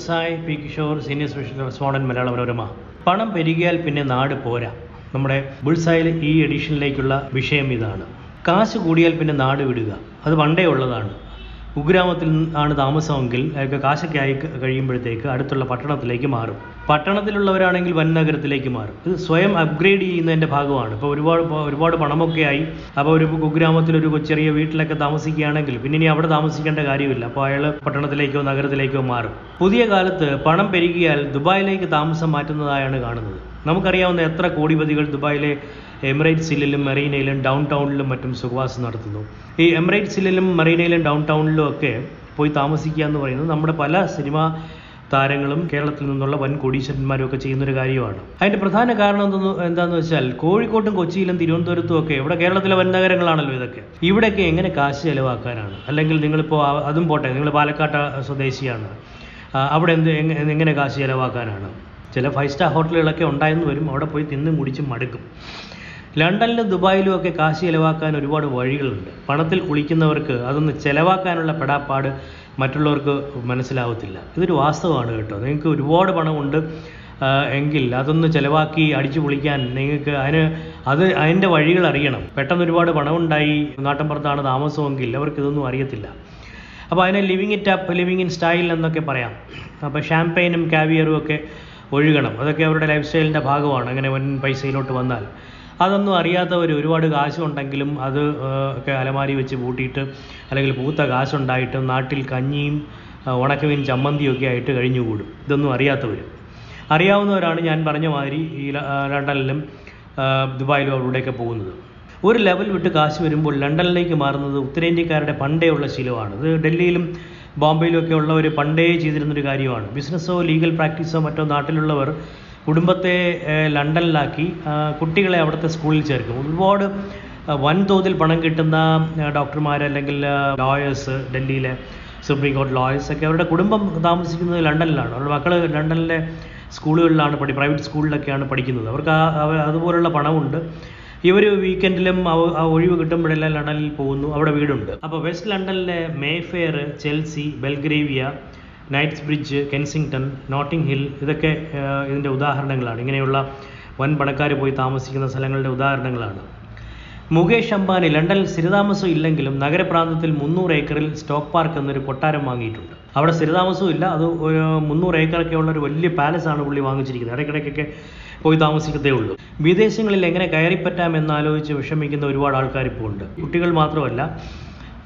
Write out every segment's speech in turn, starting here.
Bullseye P Kishore senior special respondent Malayala Manorama. പണം പെരുകിയാൽ പിന്നെ നാട് പോരാ. നമ്മുടെ ബുൾസായിൽ ഈ എഡിഷനിലേക്കുള്ള വിഷയം ഇതാണ്. കാശ് കൂടിയാൽ പിന്നെ നാട് വിടുക. അത് പണ്ടേ ഉള്ളതാണ്. കുഗ്രാമത്തിൽ ആണ് താമസമെങ്കിൽ അയാൾക്ക് കാശൊക്കെ ആയി കഴിയുമ്പോഴത്തേക്ക് അടുത്തുള്ള പട്ടണത്തിലേക്ക് മാറും. പട്ടണത്തിലുള്ളവരാണെങ്കിൽ വൻ നഗരത്തിലേക്ക് മാറും. ഇത് സ്വയം അപ്ഗ്രേഡ് ചെയ്യുന്നതിന്റെ ഭാഗമാണ്. ഇപ്പോൾ ഒരുപാട് ഒരുപാട് പണമൊക്കെ ആയി അപ്പോൾ ഒരു കുഗ്രാമത്തിലൊരു ചെറിയ വീട്ടിലൊക്കെ താമസിക്കുകയാണെങ്കിൽ പിന്നെ ഇനി അവിടെ താമസിക്കേണ്ട കാര്യമില്ല. അപ്പോൾ അയാൾ പട്ടണത്തിലേക്കോ നഗരത്തിലേക്കോ മാറും. പുതിയ കാലത്ത് പണം പെരുകിയാൽ ദുബായിലേക്ക് താമസം മാറ്റുന്നതായാണ് കാണുന്നത്. നമുക്കറിയാവുന്ന എത്ര കോടിപതികൾ ദുബായിലെ എമിറേറ്റ്സിലും മെറീനയിലും ഡൗൺ ടൗണിലും മറ്റും സുഖവാസം നടത്തുന്നു. ഈ എമിറേറ്റ്സിലും മെറീനയിലും ഡൗൺ ടൗണിലും ഒക്കെ പോയി താമസിക്കുക എന്ന് പറയുന്നത് നമ്മുടെ പല സിനിമാ താരങ്ങളും കേരളത്തിൽ നിന്നുള്ള വൻ കോടീശ്വരന്മാരും ഒക്കെ ചെയ്യുന്ന ഒരു കാര്യമാണ്. അതിന്റെ പ്രധാന കാരണം എന്തെന്ന് വെച്ചാൽ കോഴിക്കോട്ടും കൊച്ചിയിലും തിരുവനന്തപുരത്തും ഒക്കെ ഇവിടെ കേരളത്തിലെ വൻ നഗരങ്ങളാണല്ലോ ഇതൊക്കെ. ഇവിടെയൊക്കെ എങ്ങനെ കാശ് ചെലവാക്കാനാണ്? അല്ലെങ്കിൽ നിങ്ങളിപ്പോൾ അതും പോട്ടെ നിങ്ങൾ പാലക്കാട്ട് സ്വദേശിയാണ്. അവിടെ എന്ത് എങ്ങ- എങ്ങനെ കാശ് ചെലവാക്കാനാണ്? ചില ഫൈവ് സ്റ്റാർ ഹോട്ടലുകളൊക്കെ ഉണ്ടായെന്ന് വരും അവിടെ പോയി തിന്നും കുടിച്ചും മടുക്കും. ലണ്ടനിലും ദുബായിലും ഒക്കെ കാശ് ചിലവാക്കാൻ ഒരുപാട് വഴികളുണ്ട്. പണത്തിൽ കുളിക്കുന്നവർക്ക് അതൊന്ന് ചിലവാക്കാനുള്ള പെടാപ്പാട് മറ്റുള്ളവർക്ക് മനസ്സിലാവത്തില്ല. ഇതൊരു വാസ്തവമാണ് കേട്ടോ. നിങ്ങൾക്ക് ഒരുപാട് പണമുണ്ട് എങ്കിൽ അതൊന്ന് ചിലവാക്കി അടിച്ചു പൊളിക്കാൻ നിങ്ങൾക്ക് അതിന് അത് അതിന്റെ വഴികൾ അറിയണം. പെട്ടെന്ന് ഒരുപാട് പണമുണ്ടായി നാട്ടിൻപുറത്താണ് താമസമെങ്കിൽ അവർക്ക് ഇതൊന്നും അറിയത്തില്ല. അപ്പോൾ അതിനെ living it up living in style എന്നൊക്കെ പറയാം. അപ്പോൾ ഷാംപെയിനും കാവിയറും ഒക്കെ ഒഴുകണം. അതൊക്കെ അവരുടെ ലൈഫ് സ്റ്റൈലിന്റെ ഭാഗമാണ്. അങ്ങനെ വൻ പൈസയിലോട്ട് വന്നാൽ. അതൊന്നും അറിയാത്തവർ ഒരുപാട് കാശുണ്ടെങ്കിലും അത് ഒക്കെ അലമാരി വെച്ച് പൂട്ടിയിട്ട് അല്ലെങ്കിൽ പൂത്ത കാശുണ്ടായിട്ടും നാട്ടിൽ കഞ്ഞിയും ഉണക്കമീൻ ചമ്മന്തിയും ഒക്കെ ആയിട്ട് കഴിഞ്ഞുകൂടും. ഇതൊന്നും അറിയാത്തവർ അറിയാവുന്നവരാണ് ഞാൻ പറഞ്ഞ മാതിരി ഈ ലണ്ടനിലും ദുബായിലും അവിടെയൊക്കെ പോകുന്നത്. ഒരു ലെവൽ വിട്ട് കാശ് വരുമ്പോൾ ലണ്ടനിലേക്ക് മാറുന്നത് ഉത്തരേന്ത്യക്കാരുടെ പണ്ടേ ഉള്ള ശീലമാണ്. ഇത് ഡൽഹിയിലും ബോംബെയിലും ഒക്കെ ഉള്ളവർ പണ്ടേ ചെയ്തിരുന്നൊരു കാര്യമാണ്. ബിസിനസ്സോ ലീഗൽ പ്രാക്ടീസോ മറ്റോ നാട്ടിലുള്ളവർ കുടുംബത്തെ ലണ്ടനിലാക്കി കുട്ടികളെ അവിടുത്തെ സ്കൂളിൽ ചേർക്കും. ഒരുപാട് വൻതോതിൽ പണം കിട്ടുന്ന ഡോക്ടർമാർ അല്ലെങ്കിൽ ലോയേഴ്സ് ഡൽഹിയിലെ സുപ്രീം കോർട്ട് ലോയേഴ്സ് ഒക്കെ അവരുടെ കുടുംബം താമസിക്കുന്നത് ലണ്ടനിലാണ്. അവരുടെ മക്കൾ ലണ്ടനിലെ സ്കൂളുകളിലാണ് പഠി പ്രൈവറ്റ് സ്കൂളിലൊക്കെയാണ് പഠിക്കുന്നത്. അവർക്ക് അതുപോലുള്ള പണമുണ്ട്. ഇവർ വീക്കെൻഡിലും ഒഴിവ് കിട്ടുമ്പോഴെല്ലാം ലണ്ടനിൽ പോകുന്നു. അവിടെ വീടുണ്ട്. അപ്പോൾ വെസ്റ്റ് ലണ്ടനിലെ Mayfair Chelsea Belgravia Knightsbridge Kensington Notting Hill ഇതൊക്കെ ഇതിന്റെ ഉദാഹരണങ്ങളാണ്. ഇങ്ങനെയുള്ള വൻ പണക്കാർ പോയി താമസിക്കുന്ന സ്ഥലങ്ങളുടെ ഉദാഹരണങ്ങളാണ്. മുകേഷ് അംബാനി ലണ്ടനിൽ സ്ഥിരതാമസം ഇല്ലെങ്കിലും നഗരപ്രാന്തത്തിൽ മുന്നൂറ് ഏക്കറിൽ സ്റ്റോക്ക് പാർക്ക് എന്നൊരു കൊട്ടാരം വാങ്ങിയിട്ടുണ്ട്. അവിടെ സ്ഥിരതാമസവും ഇല്ല അത് മുന്നൂറ് ഏക്കറൊക്കെ ഉള്ള ഒരു വലിയ പാലസ് ആണ് പുള്ളി വാങ്ങിച്ചിരിക്കുന്നത്. ഇടയ്ക്കിടയ്ക്കൊക്കെ പോയി താമസിക്കത്തേ ഉള്ളൂ. വിദേശങ്ങളിൽ എങ്ങനെ കയറിപ്പറ്റാം എന്നാലോചിച്ച് വിഷമിക്കുന്ന ഒരുപാട് ആൾക്കാർ ഇപ്പോൾ ഉണ്ട്. കുട്ടികൾ മാത്രമല്ല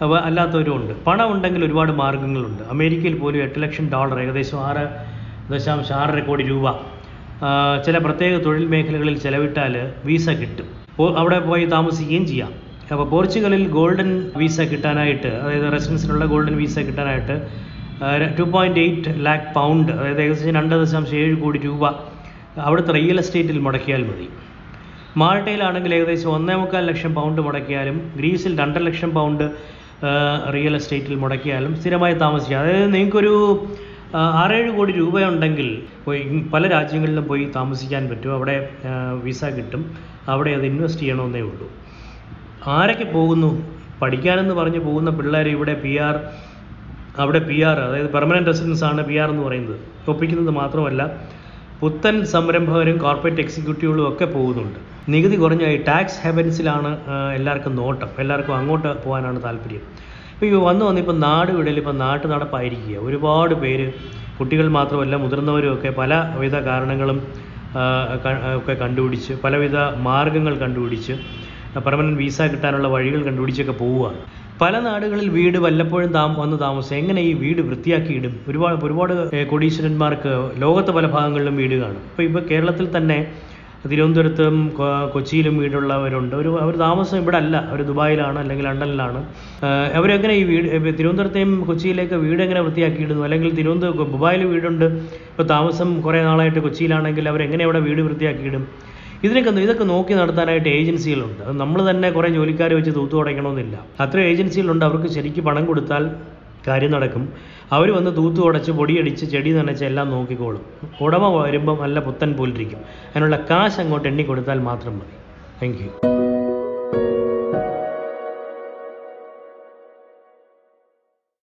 അവ അല്ലാത്തവരും ഉണ്ട്. പണം ഉണ്ടെങ്കിൽ ഒരുപാട് മാർഗങ്ങളുണ്ട്. അമേരിക്കയിൽ പോലും എട്ട് ലക്ഷം ഡോളർ ഏകദേശം ആറ് ദശാംശം ആറര കോടി രൂപ. ചില പ്രത്യേക തൊഴിൽ മേഖലകളിൽ ചെലവിട്ടാൽ വീസ കിട്ടും. അവിടെ പോയി താമസിക്കുകയും ചെയ്യാം. അപ്പോൾ പോർച്ചുഗലിൽ ഗോൾഡൻ വീസ കിട്ടാനായിട്ട് അതായത് റെസിഡൻസിനുള്ള ഗോൾഡൻ വീസ കിട്ടാനായിട്ട് two point eight lakh pound അതായത് ഏകദേശം രണ്ട് ദശാംശം ഏഴ് കോടി രൂപ അവിടുത്തെ റിയൽ എസ്റ്റേറ്റിൽ മുടക്കിയാൽ മതി. മാൾട്ടയിലാണെങ്കിൽ ഏകദേശം ഒന്നേ മുക്കാൽ ലക്ഷം പൗണ്ട് മുടക്കിയാലും ഗ്രീസിൽ രണ്ടര ലക്ഷം പൗണ്ട് റിയൽ എസ്റ്റേറ്റിൽ മുടക്കിയാലും സ്ഥിരമായി താമസിക്കുക അതായത് നിങ്ങൾക്കൊരു ആറേഴ് കോടി രൂപയുണ്ടെങ്കിൽ പോയി പല രാജ്യങ്ങളിലും പോയി താമസിക്കാൻ പറ്റും. അവിടെ വിസ കിട്ടും. അവിടെ അത് ഇൻവെസ്റ്റ് ചെയ്യണമെന്നേ ഉള്ളൂ. ആരൊക്കെ പോകുന്നു? പഠിക്കാനെന്ന് പറഞ്ഞ് പോകുന്ന പിള്ളേർ ഇവിടെ പി ആർ അവിടെ പി ആർ അതായത് പെർമനന്റ് റെസിഡൻസ് ആണ് പി ആർ എന്ന് പറയുന്നത്. ഒപ്പിക്കുന്നത് മാത്രമല്ല പുത്തൻ സംരംഭകരും കോർപ്പറേറ്റ് എക്സിക്യൂട്ടീവുകളും ഒക്കെ പോകുന്നുണ്ട്. നികുതി കുറഞ്ഞ ഈ ടാക്സ് ഹെവൻസിലാണ് എല്ലാവർക്കും നോട്ടം. എല്ലാവർക്കും അങ്ങോട്ട് പോകാനാണ് താല്പര്യം. ഇപ്പോൾ ഈ വന്നു വന്നിപ്പോൾ നാട് വിടൽ ഇപ്പോൾ നാട്ടു നടപ്പായിരിക്കുക. ഒരുപാട് പേര് കുട്ടികൾ മാത്രമല്ല മുതിർന്നവരും ഒക്കെ പലവിധ കാരണങ്ങളും ഒക്കെ കണ്ടുപിടിച്ച് പലവിധ മാർഗങ്ങൾ കണ്ടുപിടിച്ച് പെർമനന്റ് വീസ കിട്ടാനുള്ള വഴികൾ കണ്ടുപിടിച്ചൊക്കെ പോവുകയാണ്. പല നാടുകളിൽ വീട് വല്ലപ്പോഴും താം വന്ന് താമസം എങ്ങനെ ഈ വീട് വൃത്തിയാക്കിയിടും? ഒരുപാട് ഒരുപാട് കോടീശ്വരന്മാർക്ക് ലോകത്തെ പല ഭാഗങ്ങളിലും വീട് കാണും. ഇപ്പോൾ ഇപ്പോൾ കേരളത്തിൽ തന്നെ തിരുവനന്തപുരത്തും കൊച്ചിയിലും വീടുള്ളവരുണ്ട്. ഒരു അവർ താമസം ഇവിടെ അല്ല അവർ ദുബായിലാണ് അല്ലെങ്കിൽ ലണ്ടനിലാണ്. അവരെങ്ങനെ ഈ വീട് തിരുവനന്തപുരത്തെയും കൊച്ചിയിലേക്ക് വീട് എങ്ങനെ വൃത്തിയാക്കിയിടുന്നു? അല്ലെങ്കിൽ തിരുവനന്തപുരം ദുബായിൽ വീടുണ്ട്. ഇപ്പോൾ താമസം കുറേ നാളായിട്ട് കൊച്ചിയിലാണെങ്കിൽ അവരെങ്ങനെ അവിടെ വീട് വൃത്തിയാക്കിയിടും? ഇതിനൊക്കെ ഇതൊക്കെ നോക്കി നടത്താനായിട്ട് ഏജൻസികളുണ്ട്. അത് നമ്മൾ തന്നെ കുറേ ജോലിക്കാരെ വെച്ച് തൂത്തു തുടയ്ക്കണമെന്നില്ല. അത്ര ഏജൻസികളുണ്ട്. അവർക്ക് ശരിക്കും പണം കൊടുത്താൽ കാര്യം നടക്കും. അവർ വന്ന് തൂത്തു ഉടച്ച് പൊടിയടിച്ച് ചെടി നനച്ച് എല്ലാം നോക്കിക്കോളും. ഉടമ വരുമ്പം നല്ല പുത്തൻ പോലിരിക്കും. അതിനുള്ള കാശ് അങ്ങോട്ട് എണ്ണി കൊടുത്താൽ മാത്രം മതി. Thank you